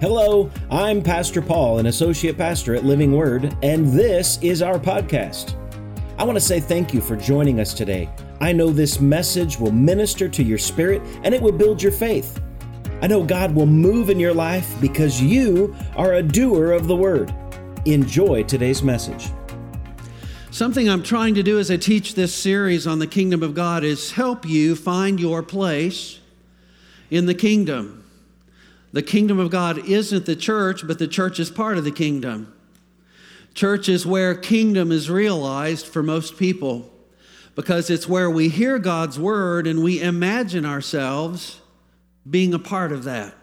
Hello, I'm Pastor Paul, an associate pastor at Living Word, and this is our podcast. I want to say thank you for joining us today. I know this message will minister to your spirit and it will build your faith. I know God will move in your life because you are a doer of the word. Enjoy today's message. Something I'm trying to do as I teach this series on the kingdom of God is help you find your place in the kingdom. The kingdom of God isn't the church, but the church is part of the kingdom. Church is where kingdom is realized for most people because it's where we hear God's word and we imagine ourselves being a part of that.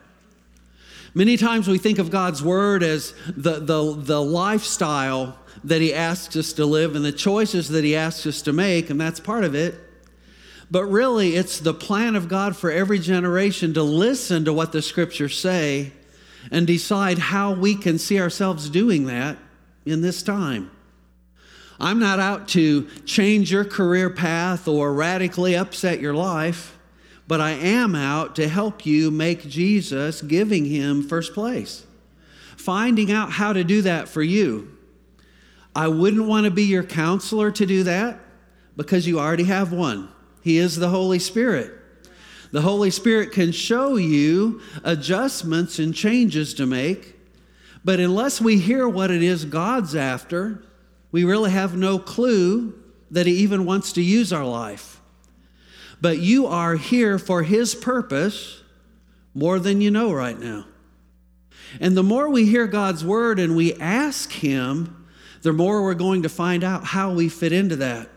Many times we think of God's word as the, the, the lifestyle that He asks us to live and the choices that He asks us to make, and that's part of it. But really, it's the plan of God for every generation to listen to what the scriptures say and decide how we can see ourselves doing that in this time. I'm not out to change your career path or radically upset your life, but I am out to help you make Jesus, giving him first place. Finding out how to do that for you. I wouldn't want to be your counselor to do that because you already have one. He is the Holy Spirit. The Holy Spirit can show you adjustments and changes to make, but unless we hear what it is God's after, we really have no clue that He even wants to use our life. But you are here for His purpose more than you know right now. And the more we hear God's word and we ask Him, the more we're going to find out how we fit into that.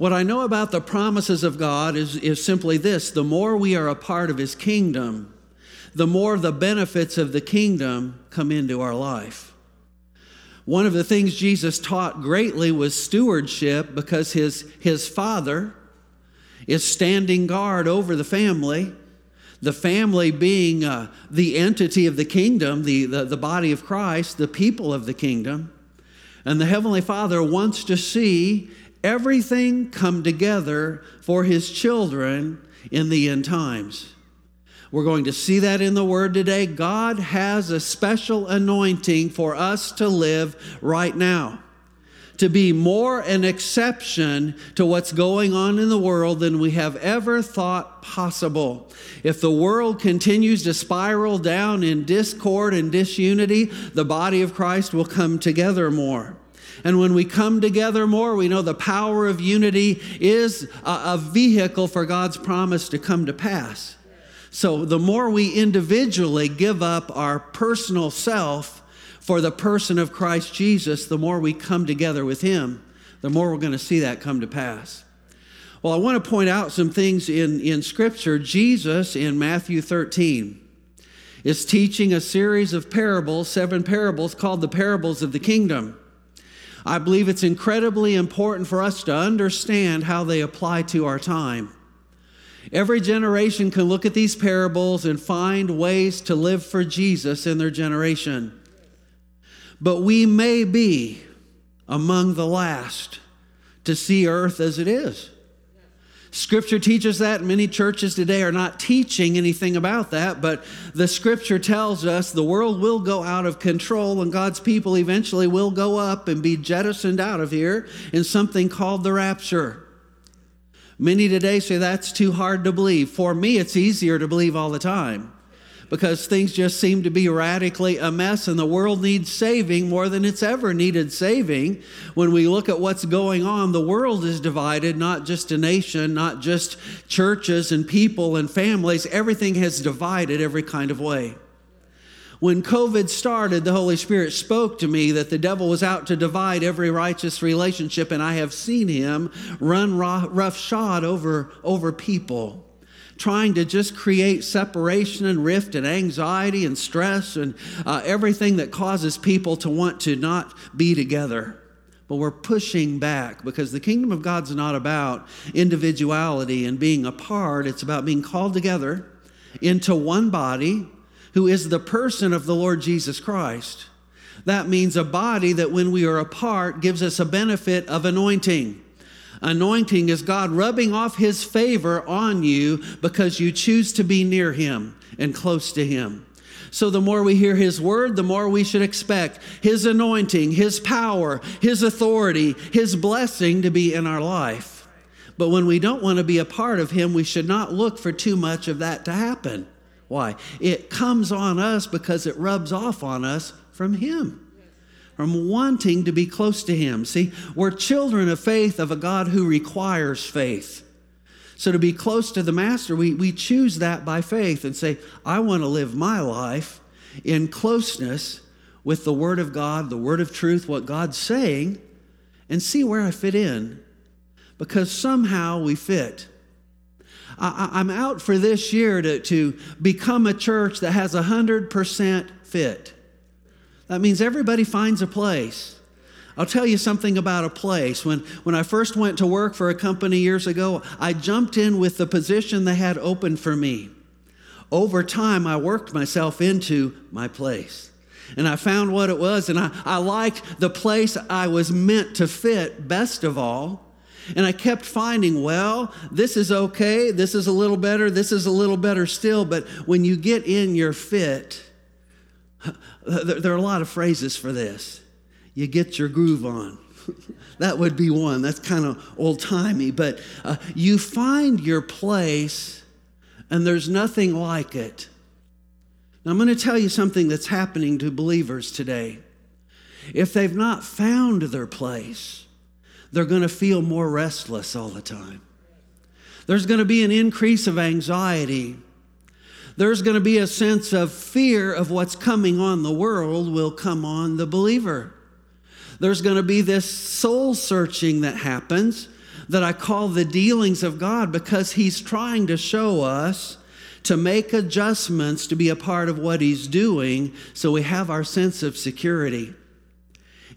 What I know about the promises of God is, is simply this the more we are a part of His kingdom, the more the benefits of the kingdom come into our life. One of the things Jesus taught greatly was stewardship because his, his father is standing guard over the family. The family being uh, the entity of the kingdom, the, the, the body of Christ, the people of the kingdom. And the Heavenly Father wants to see everything come together for his children in the end times. We're going to see that in the Word today. God has a special anointing for us to live right now, to be more an exception to what's going on in the world than we have ever thought possible. If the world continues to spiral down in discord and disunity, the body of Christ will come together more. And when we come together more, we know the power of unity is a, a vehicle for God's promise to come to pass. So the more we individually give up our personal self for the person of Christ Jesus, the more we come together with Him, the more we're going to see that come to pass. Well, I want to point out some things in, in Scripture. Jesus in Matthew 13 is teaching a series of parables, seven parables called the parables of the kingdom. I believe it's incredibly important for us to understand how they apply to our time. Every generation can look at these parables and find ways to live for Jesus in their generation. But we may be among the last to see earth as it is. Scripture teaches that. Many churches today are not teaching anything about that, but the scripture tells us the world will go out of control and God's people eventually will go up and be jettisoned out of here in something called the rapture. Many today say that's too hard to believe. For me, it's easier to believe all the time because things just seem to be radically a mess and the world needs saving more than it's ever needed saving. When we look at what's going on, the world is divided, not just a nation, not just churches and people and families. Everything has divided every kind of way. When COVID started, the Holy Spirit spoke to me that the devil was out to divide every righteous relationship, and I have seen him run roughshod over, over people trying to just create separation and rift and anxiety and stress and uh, everything that causes people to want to not be together. But we're pushing back because the kingdom of God's not about individuality and being apart. It's about being called together into one body who is the person of the Lord Jesus Christ. That means a body that when we are apart gives us a benefit of anointing. Anointing is God rubbing off his favor on you because you choose to be near him and close to him. So the more we hear His word, the more we should expect His anointing, His power, His authority, His blessing to be in our life. But when we don't want to be a part of Him, we should not look for too much of that to happen. Why? It comes on us because it rubs off on us from Him from wanting to be close to Him. See, we're children of faith of a God who requires faith. So to be close to the Master, we, we choose that by faith and say, I want to live my life in closeness with the Word of God, the Word of truth, what God's saying, and see where I fit in. Because somehow we fit. I, am out for this year to, to become a church that has 100% fit. That means everybody finds a place. I'll tell you something about a place. When, when I first went to work for a company years ago, I jumped in with the position they had open for me. Over time, I worked myself into my place. And I found what it was, and I, I liked the place I was meant to fit best of all. And I kept finding, well, this is okay, this is a little better, this is a little better still. But when you get in your fit, there are a lot of phrases for this. You get your groove on. that would be one. That's kind of old timey, but uh, you find your place and there's nothing like it. Now, I'm going to tell you something that's happening to believers today. If they've not found their place, they're going to feel more restless all the time. There's going to be an increase of anxiety there's going to be a sense of fear of what's coming on the world will come on the believer. There's going to be this soul searching that happens that I call the dealings of God because He's trying to show us to make adjustments to be a part of what He's doing so we have our sense of security.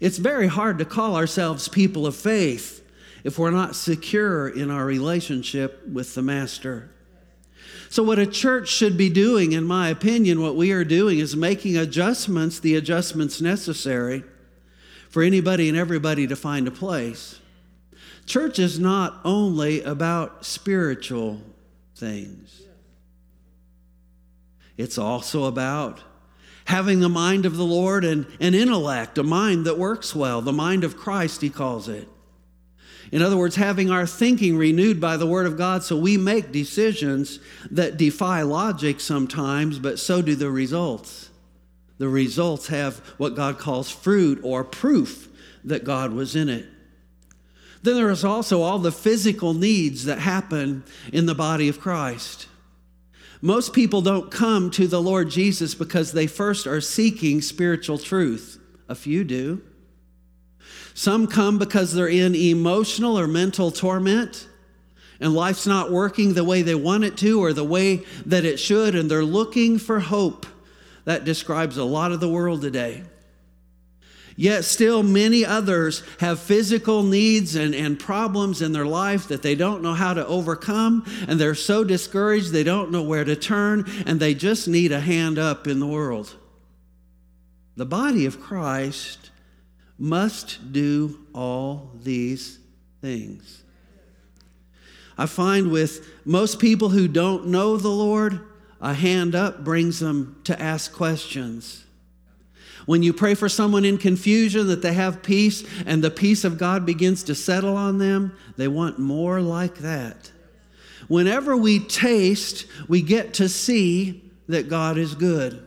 It's very hard to call ourselves people of faith if we're not secure in our relationship with the Master. So, what a church should be doing, in my opinion, what we are doing is making adjustments, the adjustments necessary for anybody and everybody to find a place. Church is not only about spiritual things, it's also about having the mind of the Lord and an intellect, a mind that works well, the mind of Christ, he calls it. In other words, having our thinking renewed by the Word of God so we make decisions that defy logic sometimes, but so do the results. The results have what God calls fruit or proof that God was in it. Then there is also all the physical needs that happen in the body of Christ. Most people don't come to the Lord Jesus because they first are seeking spiritual truth. A few do. Some come because they're in emotional or mental torment and life's not working the way they want it to or the way that it should, and they're looking for hope. That describes a lot of the world today. Yet, still, many others have physical needs and, and problems in their life that they don't know how to overcome, and they're so discouraged they don't know where to turn, and they just need a hand up in the world. The body of Christ must do all these things. I find with most people who don't know the Lord, a hand up brings them to ask questions. When you pray for someone in confusion that they have peace and the peace of God begins to settle on them, they want more like that. Whenever we taste, we get to see that God is good.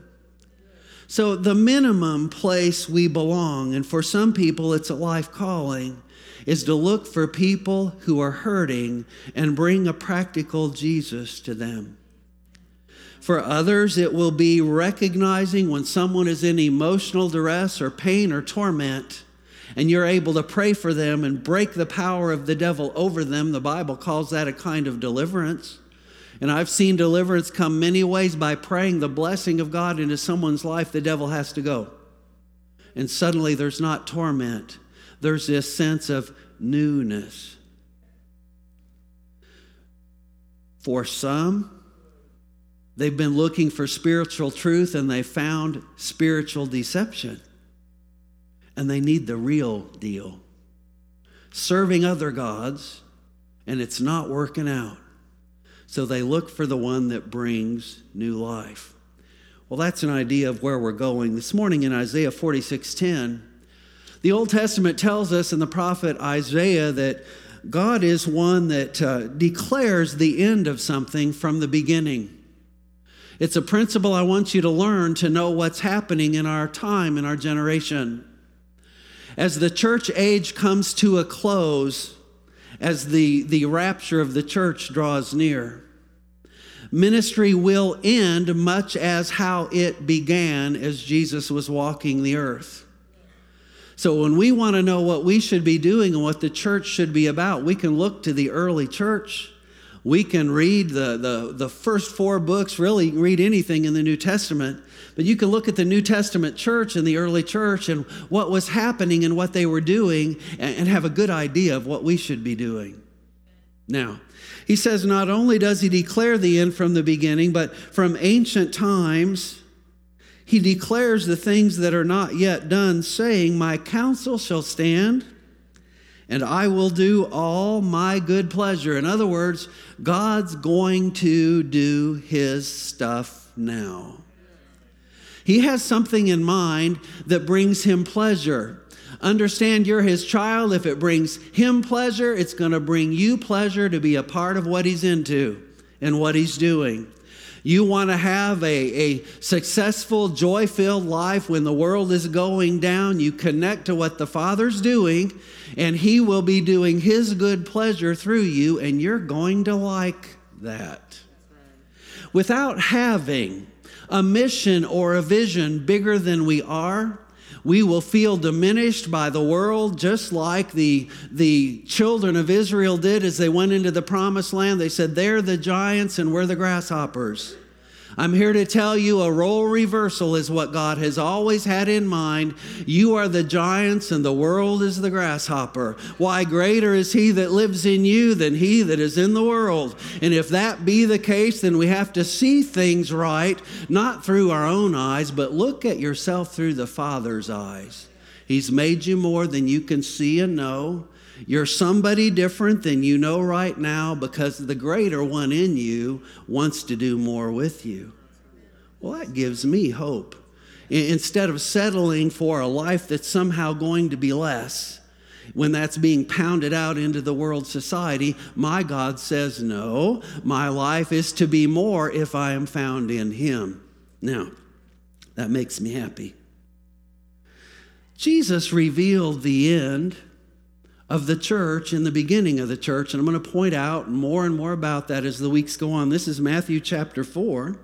So, the minimum place we belong, and for some people it's a life calling, is to look for people who are hurting and bring a practical Jesus to them. For others, it will be recognizing when someone is in emotional duress or pain or torment, and you're able to pray for them and break the power of the devil over them. The Bible calls that a kind of deliverance. And I've seen deliverance come many ways by praying the blessing of God into someone's life, the devil has to go. And suddenly there's not torment, there's this sense of newness. For some, they've been looking for spiritual truth and they found spiritual deception. And they need the real deal. Serving other gods, and it's not working out. So they look for the one that brings new life. Well, that's an idea of where we're going. This morning in Isaiah 46:10, the Old Testament tells us in the prophet Isaiah that God is one that uh, declares the end of something from the beginning. It's a principle I want you to learn to know what's happening in our time, in our generation. As the church age comes to a close, as the, the rapture of the church draws near, ministry will end much as how it began as Jesus was walking the earth. So, when we want to know what we should be doing and what the church should be about, we can look to the early church. We can read the, the, the first four books, really read anything in the New Testament. But you can look at the New Testament church and the early church and what was happening and what they were doing and, and have a good idea of what we should be doing. Now, he says not only does he declare the end from the beginning, but from ancient times, he declares the things that are not yet done, saying, My counsel shall stand, and I will do all my good pleasure. In other words, God's going to do his stuff now. He has something in mind that brings him pleasure. Understand you're his child. If it brings him pleasure, it's going to bring you pleasure to be a part of what he's into and what he's doing. You want to have a, a successful, joy filled life when the world is going down. You connect to what the Father's doing, and He will be doing His good pleasure through you, and you're going to like that. Without having a mission or a vision bigger than we are, we will feel diminished by the world, just like the, the children of Israel did as they went into the promised land. They said, They're the giants and we're the grasshoppers. I'm here to tell you a role reversal is what God has always had in mind. You are the giants and the world is the grasshopper. Why greater is he that lives in you than he that is in the world? And if that be the case, then we have to see things right, not through our own eyes, but look at yourself through the Father's eyes. He's made you more than you can see and know. You're somebody different than you know right now because the greater one in you wants to do more with you. Well, that gives me hope. Instead of settling for a life that's somehow going to be less, when that's being pounded out into the world society, my God says, No, my life is to be more if I am found in Him. Now, that makes me happy. Jesus revealed the end of the church in the beginning of the church. And I'm going to point out more and more about that as the weeks go on. This is Matthew chapter 4.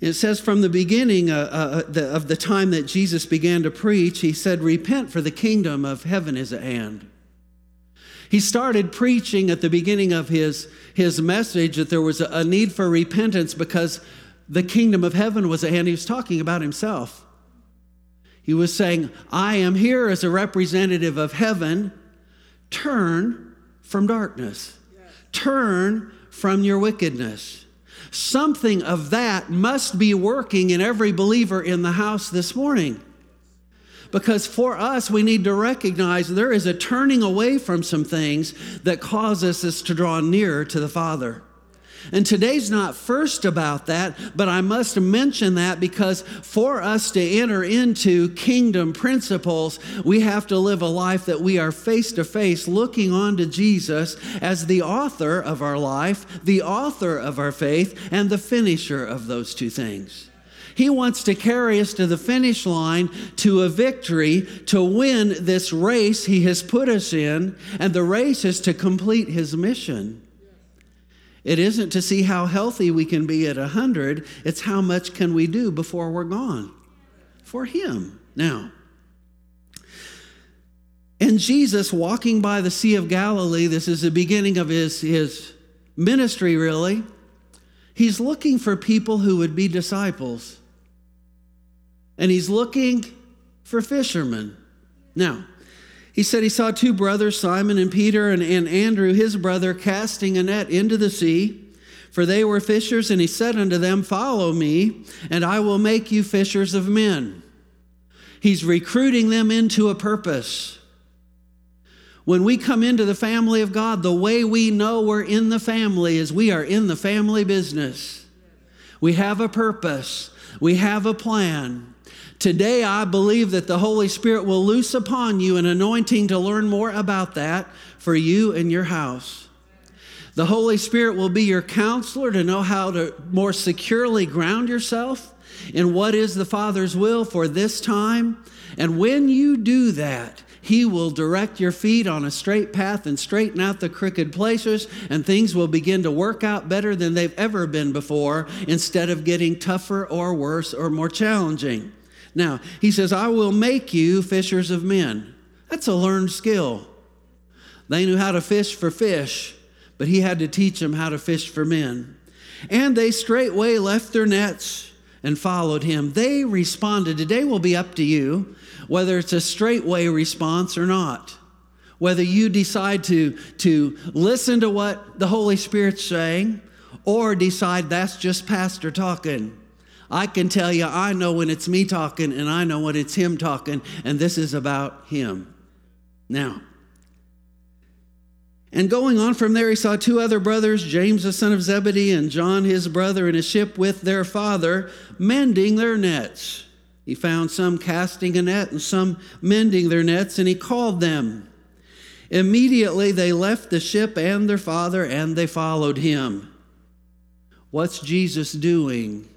It says from the beginning uh, uh, the, of the time that Jesus began to preach, he said, Repent, for the kingdom of heaven is at hand. He started preaching at the beginning of his, his message that there was a need for repentance because the kingdom of heaven was at hand. He was talking about himself. He was saying, I am here as a representative of heaven. Turn from darkness, turn from your wickedness. Something of that must be working in every believer in the house this morning. Because for us, we need to recognize there is a turning away from some things that causes us to draw nearer to the Father. And today's not first about that, but I must mention that because for us to enter into kingdom principles, we have to live a life that we are face to face looking on to Jesus as the author of our life, the author of our faith, and the finisher of those two things. He wants to carry us to the finish line, to a victory, to win this race He has put us in, and the race is to complete His mission. It isn't to see how healthy we can be at 100, it's how much can we do before we're gone for Him. Now, and Jesus walking by the Sea of Galilee, this is the beginning of his, his ministry, really. He's looking for people who would be disciples. And he's looking for fishermen. Now, he said he saw two brothers, Simon and Peter, and, and Andrew, his brother, casting a net into the sea, for they were fishers. And he said unto them, Follow me, and I will make you fishers of men. He's recruiting them into a purpose. When we come into the family of God, the way we know we're in the family is we are in the family business. We have a purpose. We have a plan. Today, I believe that the Holy Spirit will loose upon you an anointing to learn more about that for you and your house. The Holy Spirit will be your counselor to know how to more securely ground yourself in what is the Father's will for this time. And when you do that, He will direct your feet on a straight path and straighten out the crooked places, and things will begin to work out better than they've ever been before instead of getting tougher or worse or more challenging. Now, He says, I will make you fishers of men. That's a learned skill. They knew how to fish for fish but he had to teach them how to fish for men. And they straightway left their nets and followed him. They responded. Today will be up to you whether it's a straightway response or not. Whether you decide to, to listen to what the Holy Spirit's saying or decide that's just Pastor talking. I can tell you, I know when it's me talking and I know when it's him talking, and this is about him. Now, and going on from there, he saw two other brothers, James the son of Zebedee and John his brother, in a ship with their father, mending their nets. He found some casting a net and some mending their nets, and he called them. Immediately they left the ship and their father, and they followed him. What's Jesus doing?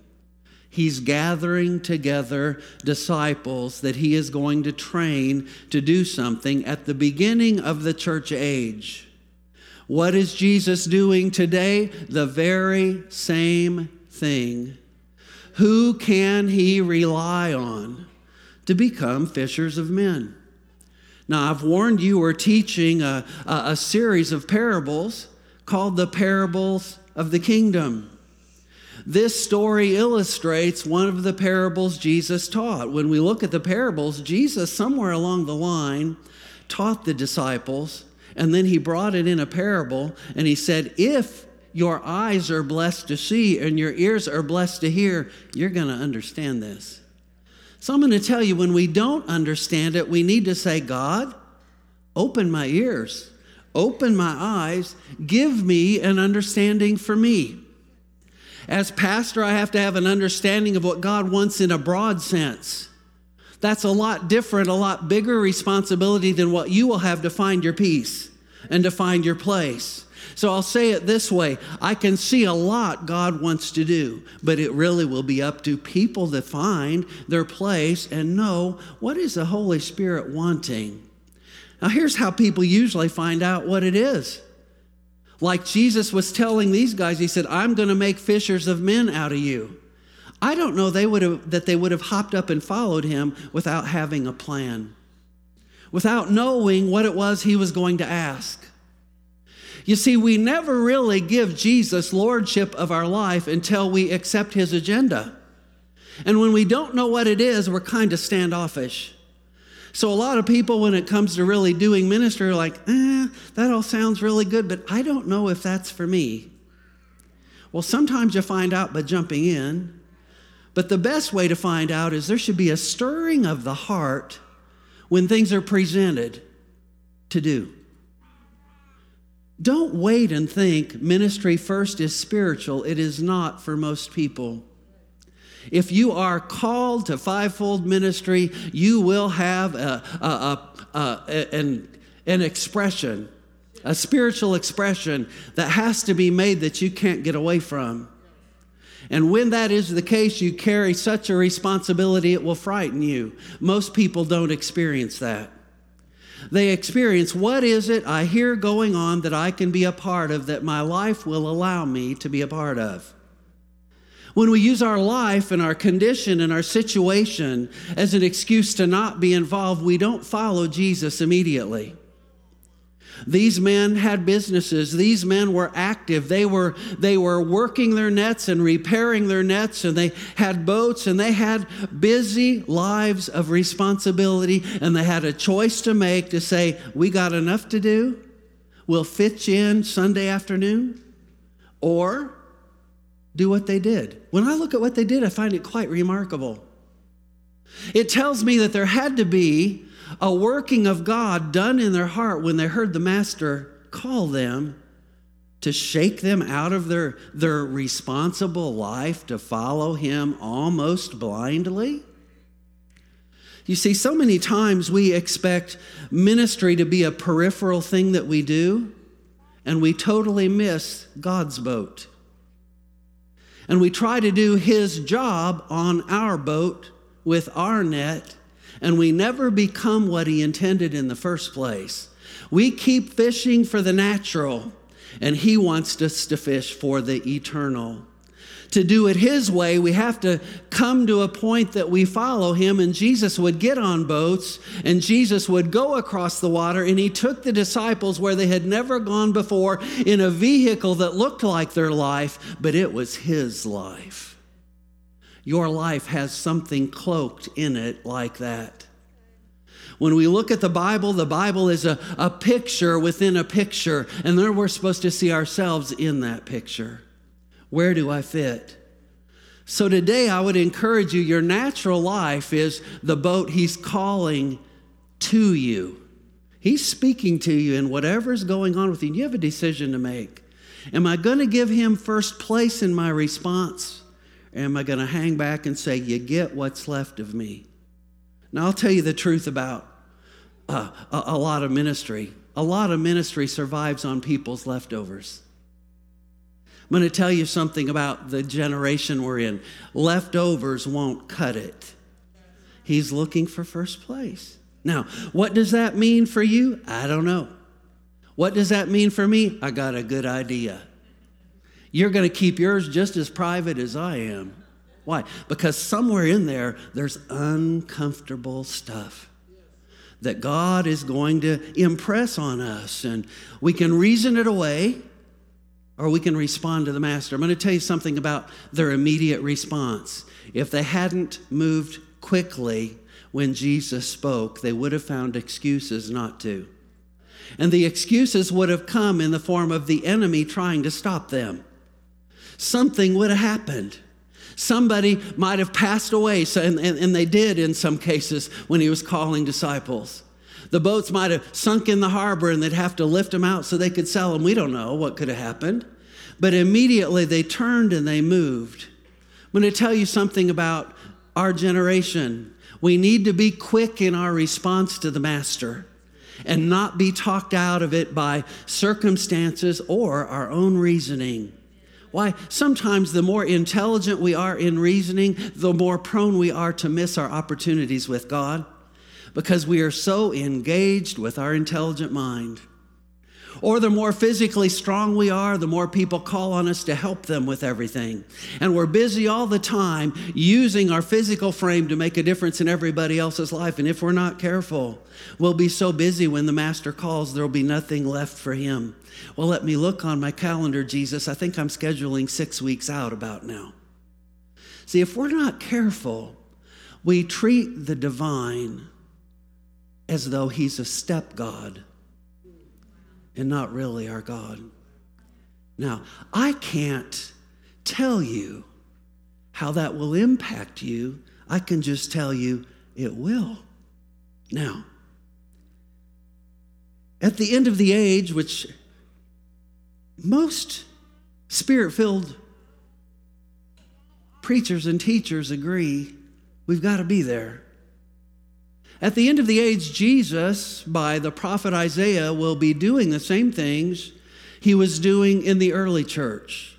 He's gathering together disciples that he is going to train to do something at the beginning of the church age. What is Jesus doing today? The very same thing. Who can he rely on to become fishers of men? Now, I've warned you we're teaching a, a, a series of parables called the Parables of the Kingdom. This story illustrates one of the parables Jesus taught. When we look at the parables, Jesus, somewhere along the line, taught the disciples and then he brought it in a parable and he said, If your eyes are blessed to see and your ears are blessed to hear, you're going to understand this. So I'm going to tell you when we don't understand it, we need to say, God, open my ears, open my eyes, give me an understanding for me. As pastor, I have to have an understanding of what God wants in a broad sense. That's a lot different, a lot bigger responsibility than what you will have to find your peace and to find your place. So I'll say it this way I can see a lot God wants to do, but it really will be up to people to find their place and know what is the Holy Spirit wanting. Now, here's how people usually find out what it is. Like Jesus was telling these guys, he said, I'm going to make fishers of men out of you. I don't know they would have, that they would have hopped up and followed him without having a plan, without knowing what it was he was going to ask. You see, we never really give Jesus lordship of our life until we accept his agenda. And when we don't know what it is, we're kind of standoffish. So, a lot of people, when it comes to really doing ministry, are like, eh, that all sounds really good, but I don't know if that's for me. Well, sometimes you find out by jumping in. But the best way to find out is there should be a stirring of the heart when things are presented to do. Don't wait and think ministry first is spiritual. It is not for most people. If you are called to fivefold ministry, you will have a, a, a, an, an expression, a spiritual expression that has to be made that you can't get away from. And when that is the case, you carry such a responsibility, it will frighten you. Most people don't experience that. They experience what is it I hear going on that I can be a part of, that my life will allow me to be a part of. When we use our life and our condition and our situation as an excuse to not be involved, we don't follow Jesus immediately. These men had businesses. These men were active. They were, they were working their nets and repairing their nets, and they had boats, and they had busy lives of responsibility, and they had a choice to make to say, We got enough to do. We'll fit in Sunday afternoon, or do what they did. When I look at what they did, I find it quite remarkable. It tells me that there had to be a working of God done in their heart when they heard the Master call them to shake them out of their, their responsible life to follow him almost blindly? You see, so many times we expect ministry to be a peripheral thing that we do, and we totally miss God's boat. And we try to do His job on our boat with our net, and we never become what He intended in the first place. We keep fishing for the natural, and He wants us to fish for the eternal to do it His way, we have to come to a point that we follow Him. And Jesus would get on boats and Jesus would go across the water. And He took the disciples where they had never gone before in a vehicle that looked like their life, but it was His life. Your life has something cloaked in it like that. When we look at the Bible, the Bible is a, a picture within a picture, and then we're supposed to see ourselves in that picture. Where do I fit? So today I would encourage you your natural life is the boat he's calling to you. He's speaking to you and whatever's going on with you. You have a decision to make. Am I going to give him first place in my response? Or am I going to hang back and say, You get what's left of me? Now, I'll tell you the truth about uh, a, a lot of ministry. A lot of ministry survives on people's leftovers. I'm going to tell you something about the generation we're in. Leftovers won't cut it. He's looking for first place. Now, what does that mean for you? I don't know. What does that mean for me? I got a good idea. You're going to keep yours just as private as I am. Why? Because somewhere in there, there's uncomfortable stuff that God is going to impress on us. And we can reason it away or we can respond to the master. I'm going to tell you something about their immediate response. If they hadn't moved quickly when Jesus spoke, they would have found excuses not to. And the excuses would have come in the form of the enemy trying to stop them. Something would have happened. Somebody might have passed away, and, and, and they did in some cases when he was calling disciples. The boats might have sunk in the harbor and they'd have to lift them out so they could sell them. We don't know what could have happened. But immediately they turned and they moved. I'm going to tell you something about our generation. We need to be quick in our response to the Master and not be talked out of it by circumstances or our own reasoning. Why? Sometimes the more intelligent we are in reasoning, the more prone we are to miss our opportunities with God because we are so engaged with our intelligent mind. Or the more physically strong we are, the more people call on us to help them with everything. And we're busy all the time using our physical frame to make a difference in everybody else's life. And if we're not careful, we'll be so busy when the Master calls, there'll be nothing left for him. Well, let me look on my calendar, Jesus. I think I'm scheduling six weeks out about now. See, if we're not careful, we treat the divine as though he's a step God and not really our God. Now, I can't tell you how that will impact you. I can just tell you it will. Now, at the end of the age, which most spirit filled preachers and teachers agree, we've got to be there. At the end of the age, Jesus, by the prophet Isaiah, will be doing the same things he was doing in the early church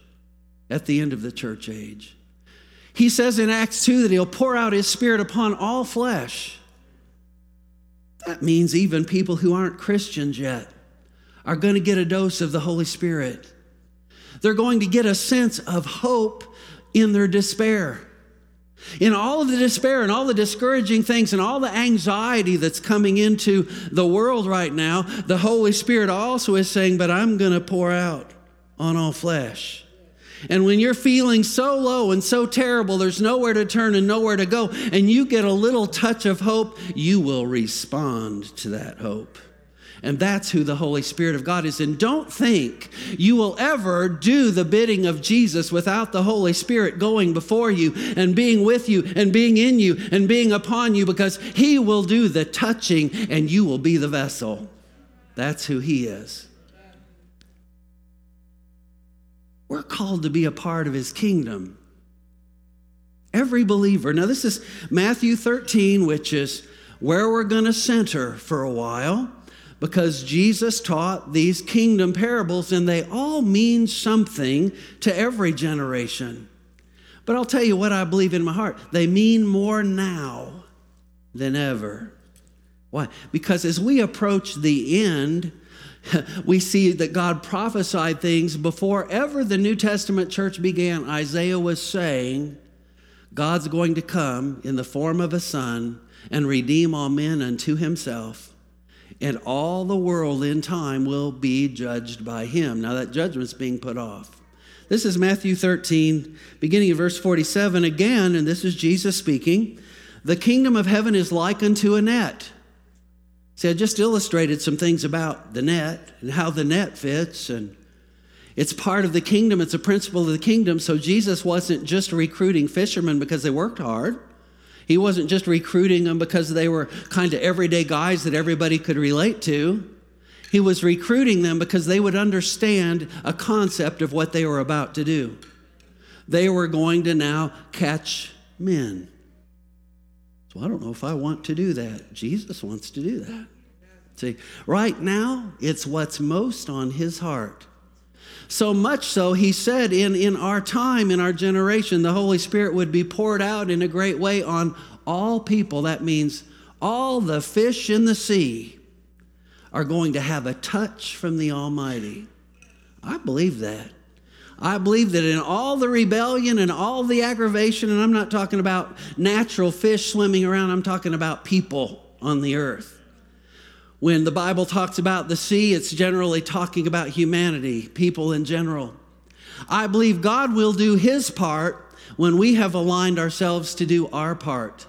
at the end of the church age. He says in Acts 2 that he'll pour out his spirit upon all flesh. That means even people who aren't Christians yet are going to get a dose of the Holy Spirit. They're going to get a sense of hope in their despair. In all of the despair and all the discouraging things and all the anxiety that's coming into the world right now, the Holy Spirit also is saying, But I'm going to pour out on all flesh. And when you're feeling so low and so terrible, there's nowhere to turn and nowhere to go, and you get a little touch of hope, you will respond to that hope. And that's who the Holy Spirit of God is. And don't think you will ever do the bidding of Jesus without the Holy Spirit going before you and being with you and being in you and being upon you because He will do the touching and you will be the vessel. That's who He is. We're called to be a part of his kingdom. Every believer. Now, this is Matthew 13, which is where we're going to center for a while because Jesus taught these kingdom parables and they all mean something to every generation. But I'll tell you what I believe in my heart they mean more now than ever. Why? Because as we approach the end, we see that God prophesied things before ever the New Testament church began. Isaiah was saying, God's going to come in the form of a son and redeem all men unto himself, and all the world in time will be judged by him. Now, that judgment's being put off. This is Matthew 13, beginning of verse 47 again, and this is Jesus speaking. The kingdom of heaven is like unto a net See, I just illustrated some things about the net and how the net fits, and it's part of the kingdom. It's a principle of the kingdom. So Jesus wasn't just recruiting fishermen because they worked hard. He wasn't just recruiting them because they were kind of everyday guys that everybody could relate to. He was recruiting them because they would understand a concept of what they were about to do. They were going to now catch men. So I don't know if I want to do that. Jesus wants to do that. See, right now, it's what's most on his heart. So much so, he said, in, in our time, in our generation, the Holy Spirit would be poured out in a great way on all people. That means all the fish in the sea are going to have a touch from the Almighty. I believe that. I believe that in all the rebellion and all the aggravation, and I'm not talking about natural fish swimming around, I'm talking about people on the earth. When the Bible talks about the sea, it's generally talking about humanity, people in general. I believe God will do his part when we have aligned ourselves to do our part.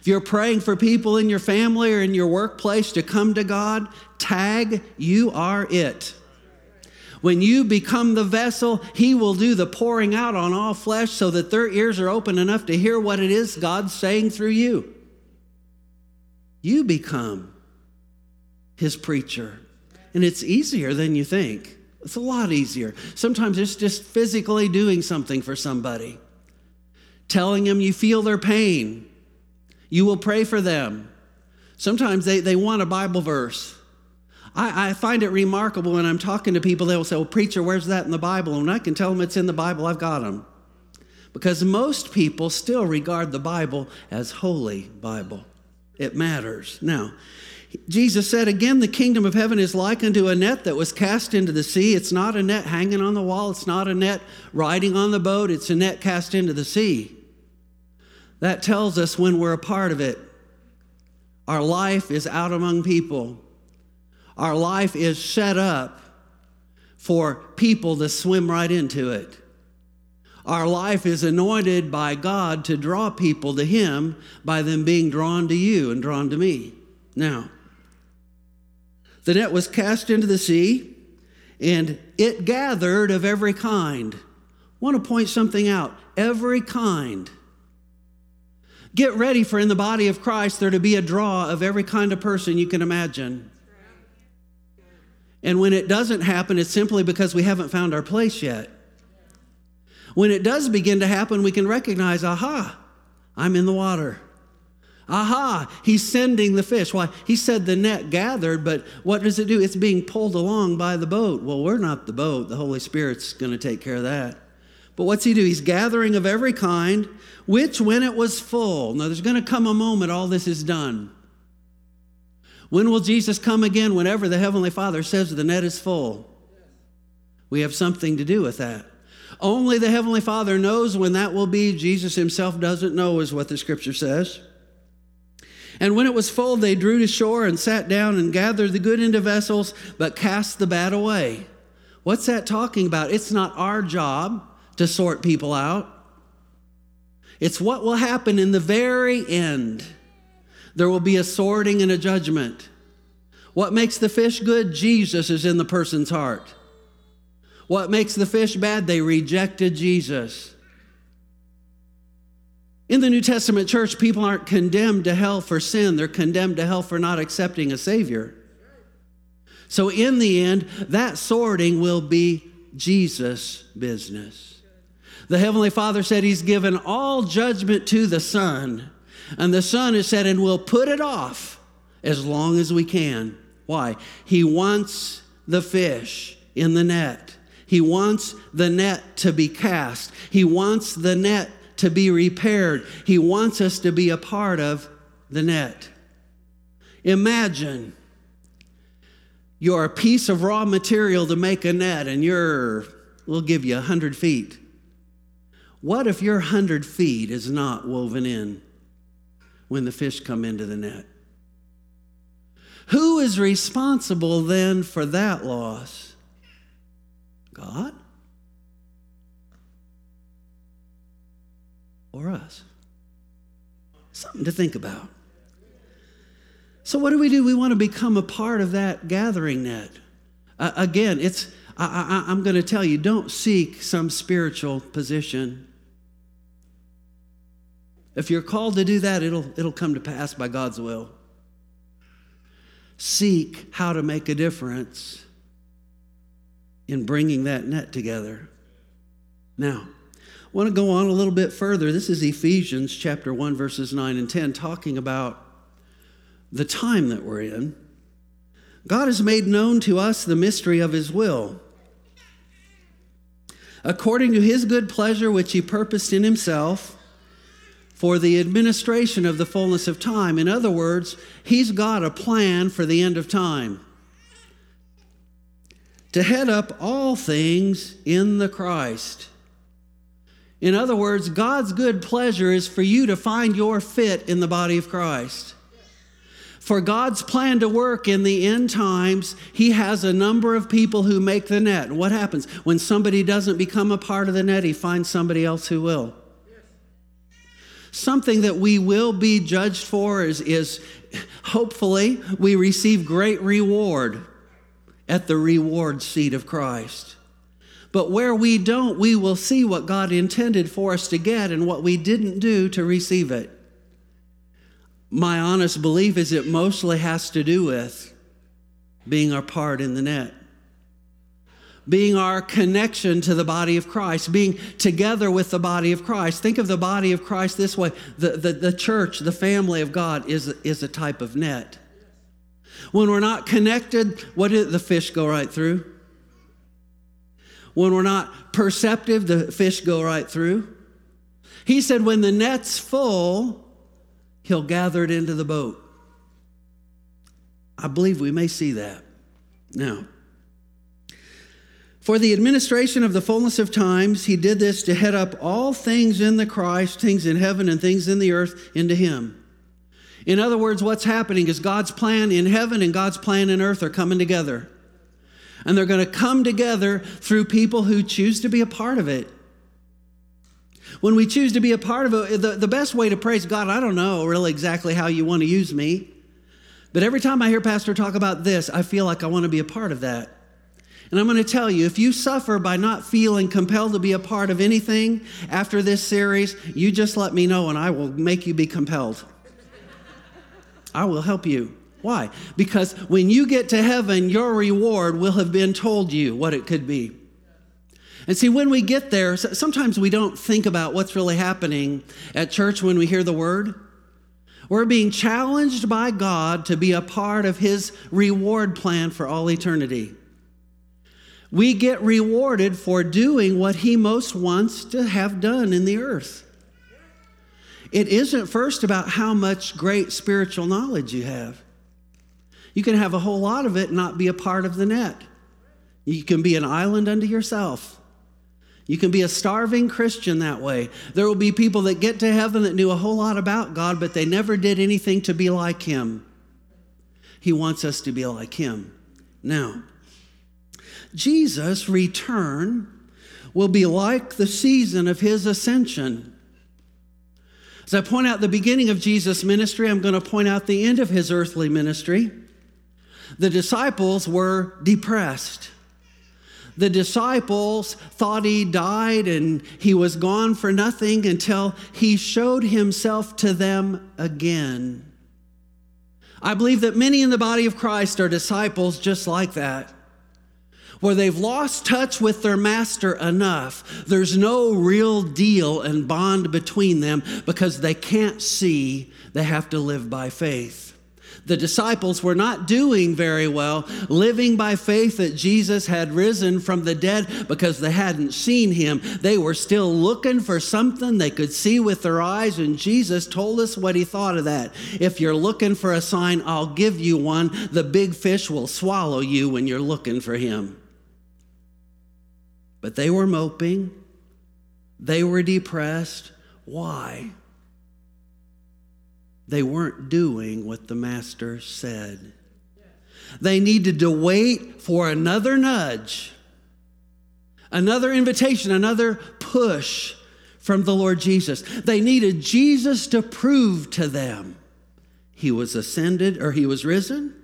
If you're praying for people in your family or in your workplace to come to God, tag, you are it. When you become the vessel, He will do the pouring out on all flesh so that their ears are open enough to hear what it is God's saying through you. You become His preacher. And it's easier than you think. It's a lot easier. Sometimes it's just physically doing something for somebody, telling them you feel their pain. You will pray for them. Sometimes they, they want a Bible verse. I, I, find it remarkable when I'm talking to people, they'll say, Well, preacher, where's that in the Bible? And I can tell them it's in the Bible, I've got them. Because most people still regard the Bible as holy Bible. It matters. Now, Jesus said again, the kingdom of heaven is like unto a net that was cast into the sea. It's not a net hanging on the wall, it's not a net riding on the boat, it's a net cast into the sea. That tells us when we're a part of it. Our life is out among people. Our life is set up for people to swim right into it. Our life is anointed by God to draw people to Him by them being drawn to you and drawn to me. Now, the net was cast into the sea, and it gathered of every kind. I want to point something out every kind. Get ready for in the body of Christ there to be a draw of every kind of person you can imagine. And when it doesn't happen, it's simply because we haven't found our place yet. When it does begin to happen, we can recognize, aha, I'm in the water. Aha, he's sending the fish. Why? He said the net gathered, but what does it do? It's being pulled along by the boat. Well, we're not the boat. The Holy Spirit's going to take care of that. But what's he do? He's gathering of every kind, which when it was full. Now, there's going to come a moment all this is done. When will Jesus come again? Whenever the Heavenly Father says the net is full. We have something to do with that. Only the Heavenly Father knows when that will be. Jesus himself doesn't know, is what the scripture says. And when it was full, they drew to shore and sat down and gathered the good into vessels, but cast the bad away. What's that talking about? It's not our job to sort people out, it's what will happen in the very end. There will be a sorting and a judgment. What makes the fish good? Jesus is in the person's heart. What makes the fish bad? They rejected Jesus. In the New Testament church, people aren't condemned to hell for sin, they're condemned to hell for not accepting a Savior. So, in the end, that sorting will be Jesus' business. The Heavenly Father said He's given all judgment to the Son, and the Son has said, and we'll put it off as long as we can. Why? He wants the fish in the net. He wants the net to be cast. He wants the net to be repaired. He wants us to be a part of the net. Imagine you're a piece of raw material to make a net and you're, we'll give you 100 feet. What if your 100 feet is not woven in when the fish come into the net? Who is responsible then for that loss? God? Or us? Something to think about. So, what do we do? We want to become a part of that gathering net. Uh, again, it's, I, I, I'm going to tell you don't seek some spiritual position. If you're called to do that, it'll, it'll come to pass by God's will. Seek how to make a difference in bringing that net together. Now, want to go on a little bit further. This is Ephesians chapter 1 verses 9 and 10 talking about the time that we're in, God has made known to us the mystery of His will. According to His good pleasure, which He purposed in Himself, for the administration of the fullness of time. In other words, He's got a plan for the end of time. To head up all things in the Christ. In other words, God's good pleasure is for you to find your fit in the body of Christ. For God's plan to work in the end times, He has a number of people who make the net. What happens? When somebody doesn't become a part of the net, He finds somebody else who will. Something that we will be judged for is, is hopefully we receive great reward at the reward seat of Christ. But where we don't, we will see what God intended for us to get and what we didn't do to receive it my honest belief is it mostly has to do with being our part in the net, being our connection to the body of Christ, being together with the body of Christ. Think of the body of Christ this way the, the, the church, the family of God, is, is a type of net. When we're not connected, what did the fish go right through? When we're not perceptive, the fish go right through. He said, when the net's full, he'll gather it into the boat. I believe we may see that. Now, for the administration of the fullness of times, he did this to head up all things in the Christ, things in heaven and things in the earth, into him. In other words, what's happening is God's plan in heaven and God's plan in earth are coming together. And they're going to come together through people who choose to be a part of it. When we choose to be a part of it, the, the best way to praise God, I don't know really exactly how you want to use me. But every time I hear Pastor talk about this, I feel like I want to be a part of that. And I'm going to tell you if you suffer by not feeling compelled to be a part of anything after this series, you just let me know and I will make you be compelled. I will help you. Why? Because when you get to heaven, your reward will have been told you what it could be. And see, when we get there, sometimes we don't think about what's really happening at church when we hear the word. We're being challenged by God to be a part of His reward plan for all eternity. We get rewarded for doing what He most wants to have done in the earth. It isn't first about how much great spiritual knowledge you have. You can have a whole lot of it and not be a part of the net. You can be an island unto yourself. You can be a starving Christian that way. There will be people that get to heaven that knew a whole lot about God, but they never did anything to be like Him. He wants us to be like Him. Now, Jesus' return will be like the season of His ascension. As I point out the beginning of Jesus' ministry, I'm going to point out the end of His earthly ministry. The disciples were depressed the disciples thought he died and he was gone for nothing until he showed himself to them again. I believe that many in the body of Christ are disciples just like that. where they've lost touch with their master enough. There's no real deal and bond between them because they can't see they have to live by faith. The disciples were not doing very well, living by faith that Jesus had risen from the dead because they hadn't seen him. They were still looking for something they could see with their eyes, and Jesus told us what he thought of that. If you're looking for a sign, I'll give you one. The big fish will swallow you when you're looking for him. But they were moping, they were depressed. Why? They weren't doing what the master said. They needed to wait for another nudge, another invitation, another push from the Lord Jesus. They needed Jesus to prove to them he was ascended or he was risen,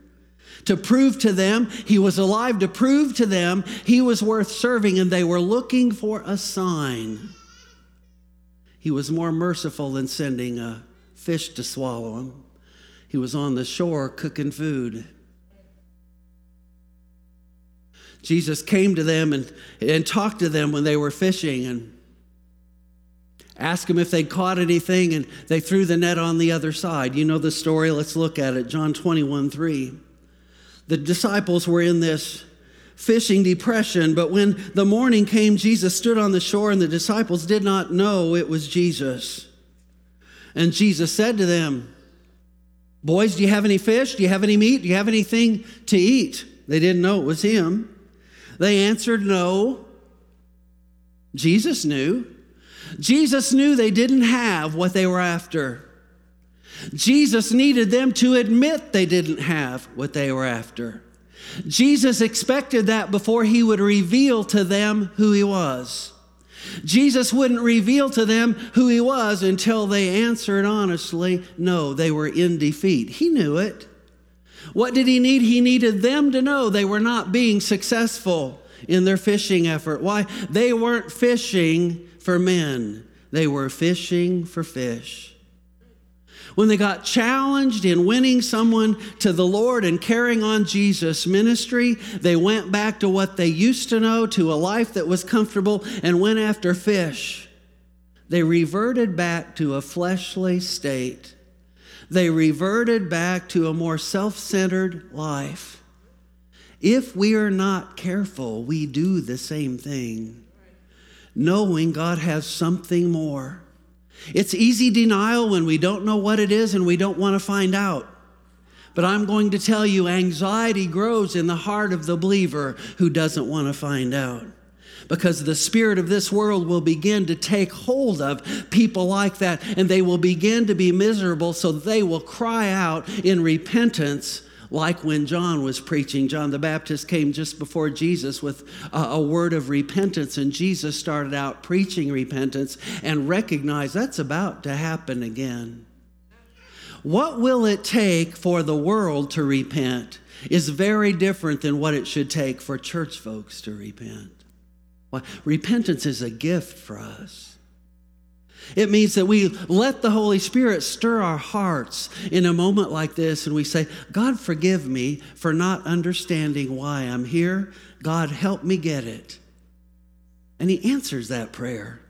to prove to them he was alive, to prove to them he was worth serving, and they were looking for a sign. He was more merciful than sending a fish to swallow him. He was on the shore cooking food. Jesus came to them and, and talked to them when they were fishing and asked them if they'd caught anything, and they threw the net on the other side. You know the story. Let's look at it. John 21 3. The disciples were in this fishing depression, but when the morning came, Jesus stood on the shore, and the disciples did not know it was Jesus. And Jesus said to them, Boys, do you have any fish? Do you have any meat? Do you have anything to eat? They didn't know it was him. They answered no. Jesus knew. Jesus knew they didn't have what they were after. Jesus needed them to admit they didn't have what they were after. Jesus expected that before he would reveal to them who he was. Jesus wouldn't reveal to them who he was until they answered honestly, no, they were in defeat. He knew it. What did he need? He needed them to know they were not being successful in their fishing effort. Why? They weren't fishing for men, they were fishing for fish when they got challenged in winning someone to the Lord and carrying on Jesus' ministry, they went back to what they used to know, to a life that was comfortable, and went after fish. They reverted back to a fleshly state. They reverted back to a more self centered life. If we are not careful, we do the same thing, knowing God has something more. It's easy denial when we don't know what it is and we don't want to find out. But I'm going to tell you, anxiety grows in the heart of the believer who doesn't want to find out. Because the spirit of this world will begin to take hold of people like that, and they will begin to be miserable, so they will cry out in repentance like when John was preaching. John the Baptist came just before Jesus with a, a, word of repentance, and Jesus started out preaching repentance and recognized that's about to happen again. What will it take for the world to repent is very different than what it should take for church folks to repent. Well, repentance is a gift for us. It means that we let the Holy Spirit stir our hearts in a moment like this and we say, God, forgive me for not understanding why I'm here. God, help me get it. And He answers that prayer.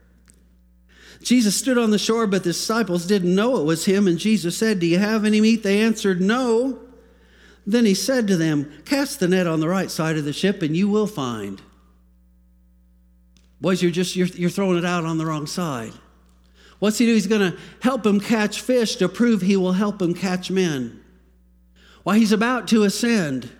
Jesus stood on the shore, but the disciples didn't know it was Him. And Jesus said, Do you have any meat? They answered, No. Then He said to them, Cast the net on the right side of the ship and you will find. Boys, you're just you're, you're throwing it out on the wrong side. What's he do? He's going to help him catch fish to prove he will help him catch men. While he's about to ascend,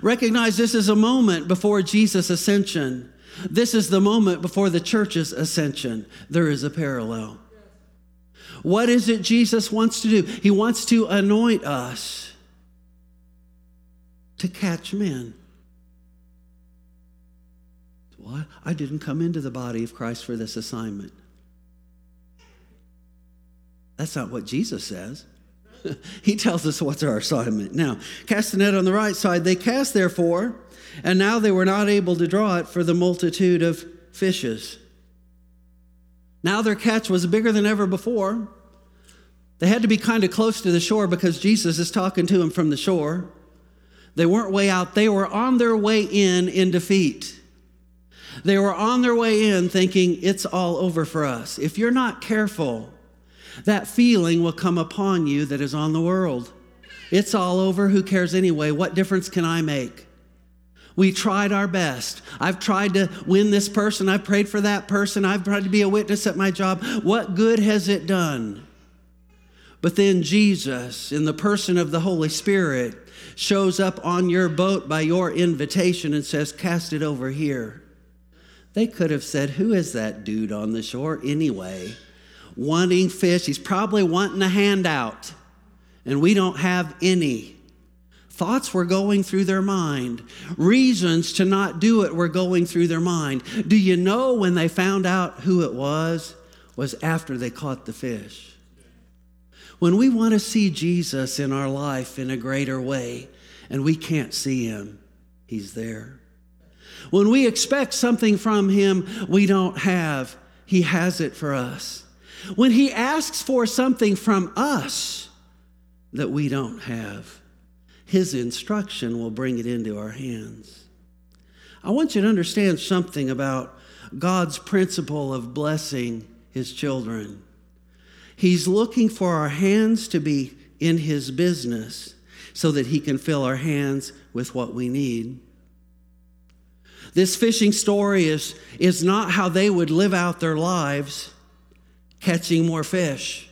recognize this is a moment before Jesus' ascension. This is the moment before the church's ascension. There is a parallel. What is it Jesus wants to do? He wants to anoint us to catch men. What? I didn't come into the body of Christ for this assignment. That's not what Jesus says. he tells us what's our assignment. Now, cast the net on the right side. They cast, therefore, and now they were not able to draw it for the multitude of fishes. Now their catch was bigger than ever before. They had to be kind of close to the shore because Jesus is talking to them from the shore. They weren't way out, they were on their way in in defeat. They were on their way in thinking it's all over for us. If you're not careful, that feeling will come upon you that is on the world. It's all over. Who cares anyway? What difference can I make? We tried our best. I've tried to win this person. I've prayed for that person. I've tried to be a witness at my job. What good has it done? But then Jesus, in the person of the Holy Spirit, shows up on your boat by your invitation and says, Cast it over here. They could have said, Who is that dude on the shore anyway? Wanting fish. He's probably wanting a handout, and we don't have any. Thoughts were going through their mind. Reasons to not do it were going through their mind. Do you know when they found out who it was? Was after they caught the fish. When we want to see Jesus in our life in a greater way and we can't see him, he's there. When we expect something from him we don't have, he has it for us. When he asks for something from us that we don't have, his instruction will bring it into our hands. I want you to understand something about God's principle of blessing His children. He's looking for our hands to be in His business so that He can fill our hands with what we need. This fishing story is, is not how they would live out their lives catching more fish.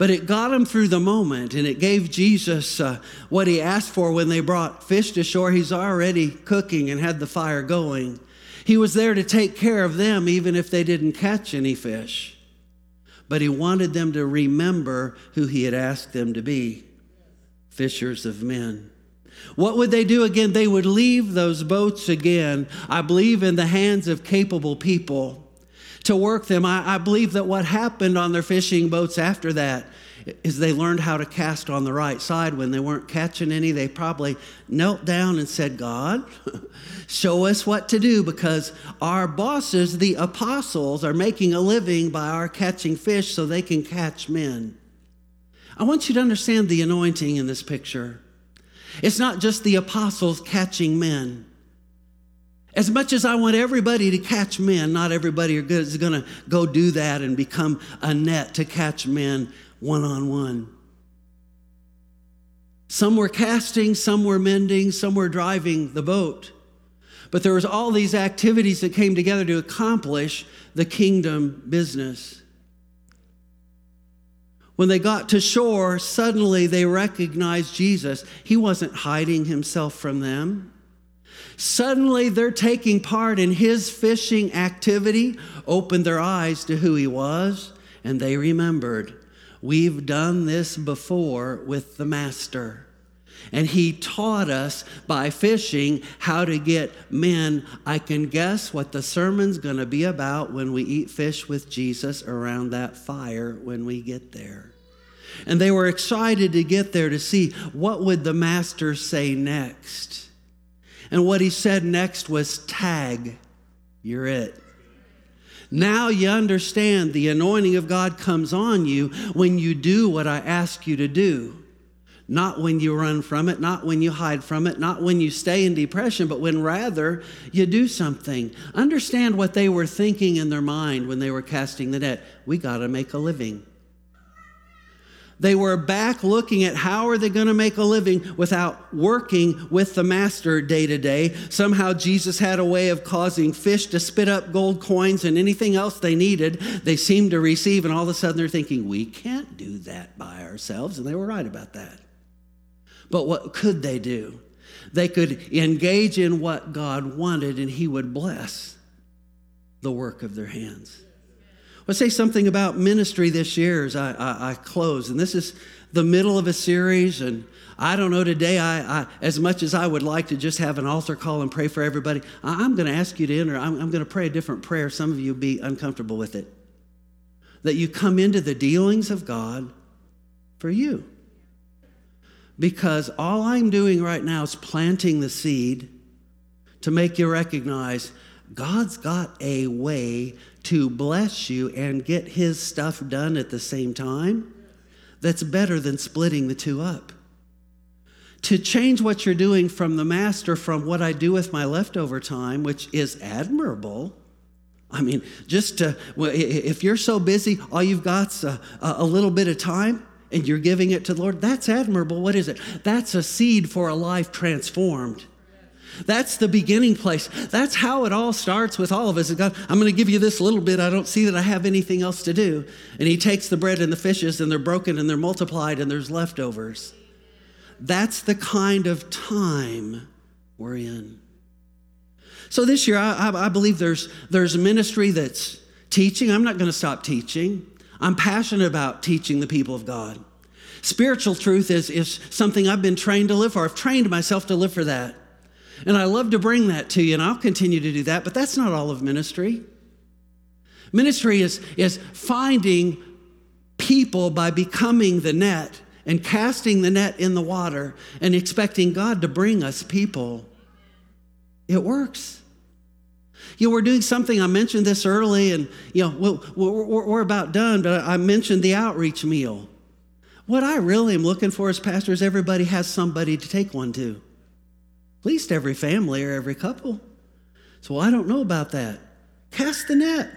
But it got him through the moment, and it gave Jesus uh, what he asked for when they brought fish to shore. He's already cooking and had the fire going. He was there to take care of them, even if they didn't catch any fish. But he wanted them to remember who he had asked them to be fishers of men. What would they do again? They would leave those boats again, I believe, in the hands of capable people to work them. I, I, believe that what happened on their fishing boats after that is they learned how to cast on the right side. When they weren't catching any, they probably knelt down and said, God, show us what to do because our bosses, the apostles, are making a living by our catching fish so they can catch men. I want you to understand the anointing in this picture. It's not just the apostles catching men. As much as I want everybody to catch men, not everybody is going to go do that and become a net to catch men one on one. Some were casting, some were mending, some were driving the boat. But there was all these activities that came together to accomplish the kingdom business. When they got to shore, suddenly they recognized Jesus. He wasn't hiding himself from them. Suddenly, they're taking part in his fishing activity, opened their eyes to who he was, and they remembered we've done this before with the master. And he taught us by fishing how to get men. I can guess what the sermon's going to be about when we eat fish with Jesus around that fire when we get there. And they were excited to get there to see what would the master say next. And what he said next was, Tag, you're it. Now you understand the anointing of God comes on you when you do what I ask you to do. Not when you run from it, not when you hide from it, not when you stay in depression, but when rather you do something. Understand what they were thinking in their mind when they were casting the net. We got to make a living. They were back looking at how are they going to make a living without working with the master day to day. Somehow Jesus had a way of causing fish to spit up gold coins and anything else they needed, they seemed to receive. And all of a sudden they're thinking, we can't do that by ourselves. And they were right about that. But what could they do? They could engage in what God wanted and He would bless the work of their hands. Let's say something about ministry this year as I, I, I, close. And this is the middle of a series. And I don't know today, I, I, as much as I would like to just have an altar call and pray for everybody, I, am going to ask you to enter. I'm, I'm going to pray a different prayer. Some of you be uncomfortable with it. That you come into the dealings of God for you. Because all I'm doing right now is planting the seed to make you recognize God's got a way to bless you and get his stuff done at the same time that's better than splitting the two up. to change what you're doing from the master from what I do with my leftover time, which is admirable. I mean, just to, if you're so busy, all you've got's a, a little bit of time and you're giving it to the Lord, that's admirable. What is it? That's a seed for a life transformed. That's the beginning place. That's how it all starts with all of us. God, I'm going to give you this little bit. I don't see that I have anything else to do. And He takes the bread and the fishes, and they're broken and they're multiplied, and there's leftovers. That's the kind of time we're in. So this year, I, I believe there's, there's a ministry that's teaching. I'm not going to stop teaching. I'm passionate about teaching the people of God. Spiritual truth is, is something I've been trained to live for. I've trained myself to live for that. And I love to bring that to you, and I'll continue to do that, but that's not all of ministry. Ministry is, is finding people by becoming the net and casting the net in the water and expecting God to bring us people, it works. You know, we're doing something, I mentioned this early, and, you know, we're, we're, we're about done, but I mentioned the outreach meal. What I really am looking for as pastor is everybody has somebody to take one to. At least every family or every couple. So I don't know about that. Cast the net.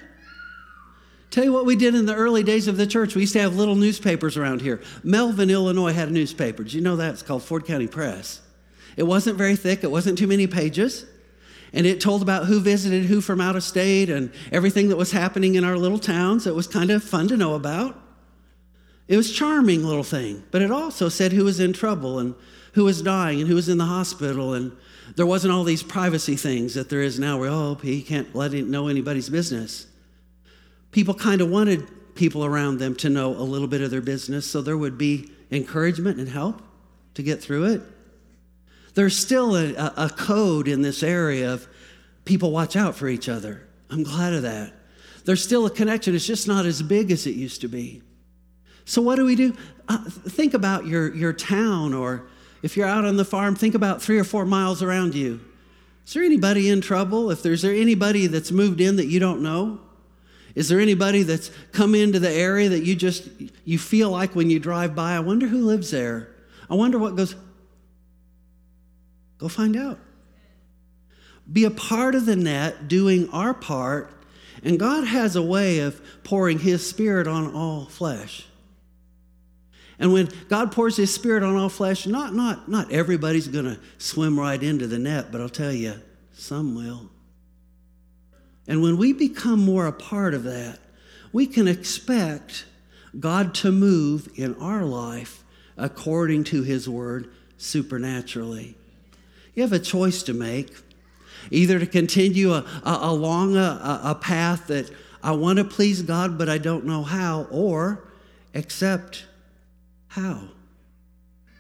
Tell you what we did in the early days of the church. We used to have little newspapers around here. Melvin, Illinois had a newspaper. Did you know that? It's called Ford County Press. It wasn't very thick, it wasn't too many pages. And it told about who visited who from out of state and everything that was happening in our little towns. It was kind of fun to know about. It was charming little thing, but it also said who was in trouble and who was dying and who was in the hospital and there wasn't all these privacy things that there is now where oh he can't let it know anybody's business people kind of wanted people around them to know a little bit of their business so there would be encouragement and help to get through it. There's still a, a, code in this area of people watch out for each other. I'm glad of that. There's still a connection, it's just not as big as it used to be. So, what do we do? Uh, think about your, your town, or if you're out on the farm, think about three or four miles around you. Is there anybody in trouble? If there's there anybody that's moved in that you don't know? Is there anybody that's come into the area that you just you feel like when you drive by, I wonder who lives there? I wonder what goes Go find out. Be a part of the net, doing our part, and God has a way of pouring his spirit on all flesh. And when God pours his spirit on all flesh, not not not everybody's going to swim right into the net, but I'll tell you, some will. And when we become more a part of that, we can expect God to move in our life according to His Word supernaturally. You have a choice to make either to continue a, a, along a, a path that I want to please God, but I don't know how, or accept how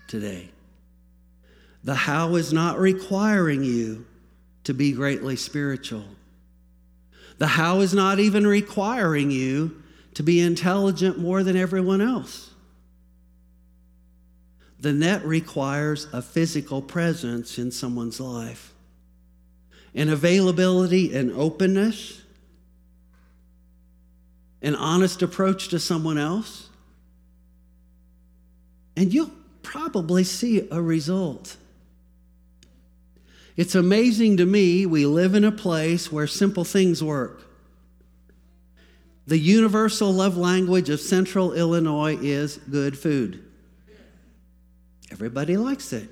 today. The how is not requiring you to be greatly spiritual. The how is not even requiring you to be intelligent more than everyone else. The net requires a physical presence in someone's life, an availability and openness, an honest approach to someone else, and you'll probably see a result. It's amazing to me we live in a place where simple things work. The universal love language of central Illinois is good food. Everybody likes it.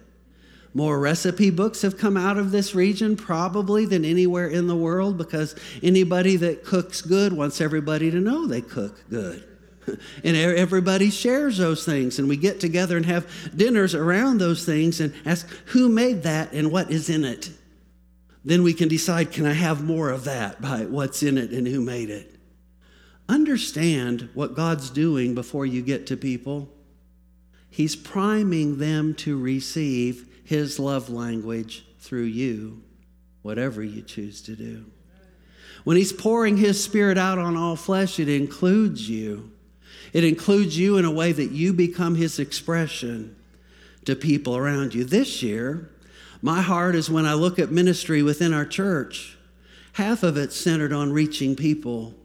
More recipe books have come out of this region probably than anywhere in the world because anybody that cooks good wants everybody to know they cook good. and everybody shares those things. And we get together and have dinners around those things and ask who made that and what is in it? Then we can decide can i have more of that by what's in it and who made it? Understand what god's doing before you get to people. He's priming them to receive his love language through you whatever you choose to do. When he's pouring his spirit out on all flesh it includes you it includes you in a way that you become His expression to people around you. This year, my heart is when I look at ministry within our church, half of it's centered on reaching people,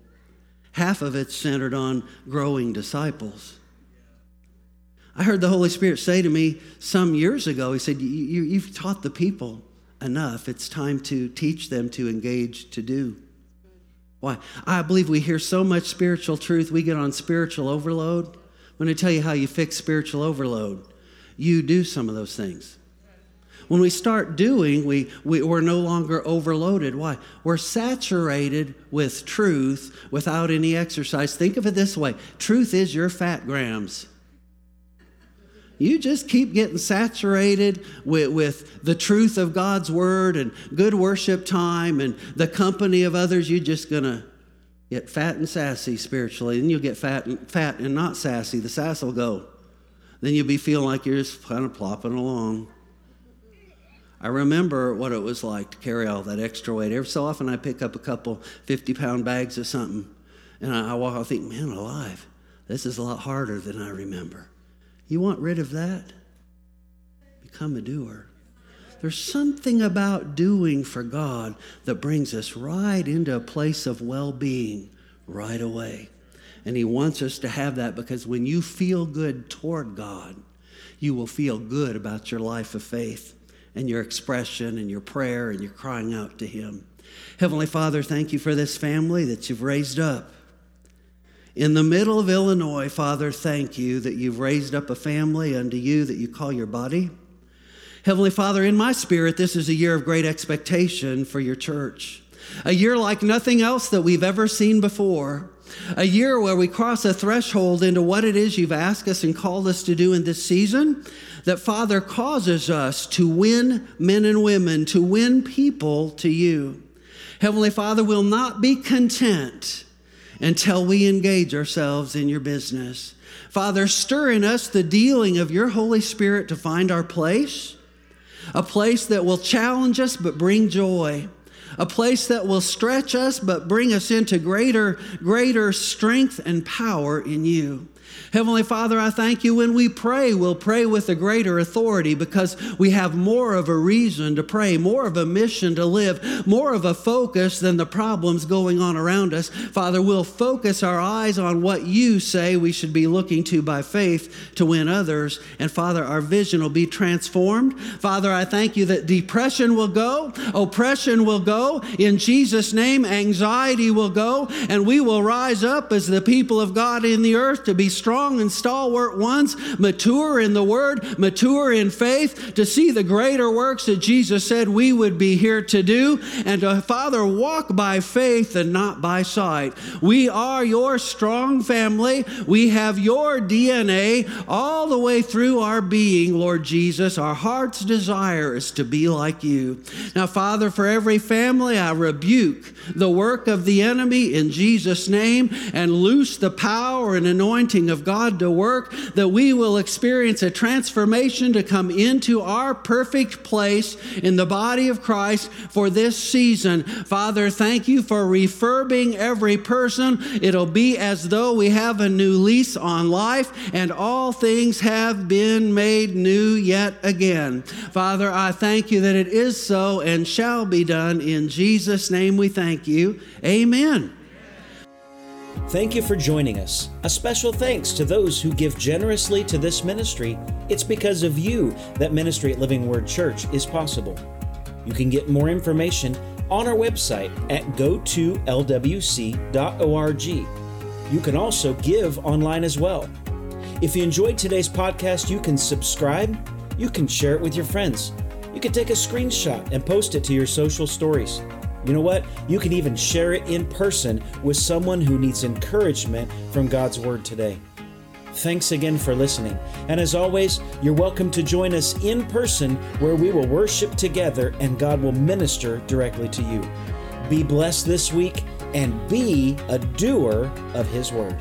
half of it's centered on growing disciples. I heard the Holy Spirit say to me some years ago, He said, you, have taught the people enough. It's time to teach them to engage to do. Why? I believe we hear so much spiritual truth, we get on spiritual overload. I'm going to tell you how you fix spiritual overload. You do some of those things. When we start doing, we, we, we're no longer overloaded. Why? We're saturated with truth without any exercise. Think of it this way truth is your fat grams. You just keep getting saturated with, with the truth of God's word and good worship time and the company of others. You're just going to get fat and sassy spiritually. Then you'll get fat and, fat and not sassy. The sass will go. Then you'll be feeling like you're just kind of plopping along. I remember what it was like to carry all that extra weight. Every so often I pick up a couple 50 pound bags of something and I, I walk, I think, man alive, this is a lot harder than I remember. You want rid of that? Become a doer. There's something about doing for God that brings us right into a place of well being right away. And He wants us to have that because when you feel good toward God, you will feel good about your life of faith and your expression and your prayer and your crying out to Him. Heavenly Father, thank you for this family that you've raised up. In the middle of Illinois, Father, thank you that you've raised up a family unto you that you call your body. Heavenly Father, in my spirit, this is a year of great expectation for your church. A year like nothing else that we've ever seen before. A year where we cross a threshold into what it is you've asked us and called us to do in this season. That Father causes us to win men and women, to win people to you. Heavenly Father, will not be content until we engage ourselves in your business. Father, stir in us the dealing of your Holy Spirit to find our place, a place that will challenge us but bring joy, a place that will stretch us but bring us into greater, greater strength and power in you. Heavenly Father, I thank you when we pray, we'll pray with a greater authority because we have more of a reason to pray, more of a mission to live, more of a focus than the problems going on around us. Father, we'll focus our eyes on what you say we should be looking to by faith to win others. And Father, our vision will be transformed. Father, I thank you that depression will go, oppression will go. In Jesus' name, anxiety will go, and we will rise up as the people of God in the earth to be strong strong and stalwart ones, mature in the word, mature in faith, to see the greater works that Jesus said we would be here to do, and to, Father, walk by faith and not by sight. We are your strong family. We have your DNA all the way through our being, Lord Jesus. Our heart's desire is to be like you. Now, Father, for every family, I rebuke the work of the enemy in Jesus' name and loose the power and anointing of God to work, that we will experience a transformation to come into our perfect place in the body of Christ for this season. Father, thank you for refurbing every person. It'll be as though we have a new lease on life and all things have been made new yet again. Father, I thank you that it is so and shall be done. In Jesus' name we thank you. Amen. Thank you for joining us. A special thanks to those who give generously to this ministry. It's because of you that ministry at Living Word Church is possible. You can get more information on our website at go2lwc.org. You can also give online as well. If you enjoyed today's podcast, you can subscribe, you can share it with your friends, you can take a screenshot and post it to your social stories. You know what? You can even share it in person with someone who needs encouragement from God's Word today. Thanks again for listening. And as always, you're welcome to join us in person where we will worship together and God will minister directly to you. Be blessed this week and be a doer of His Word.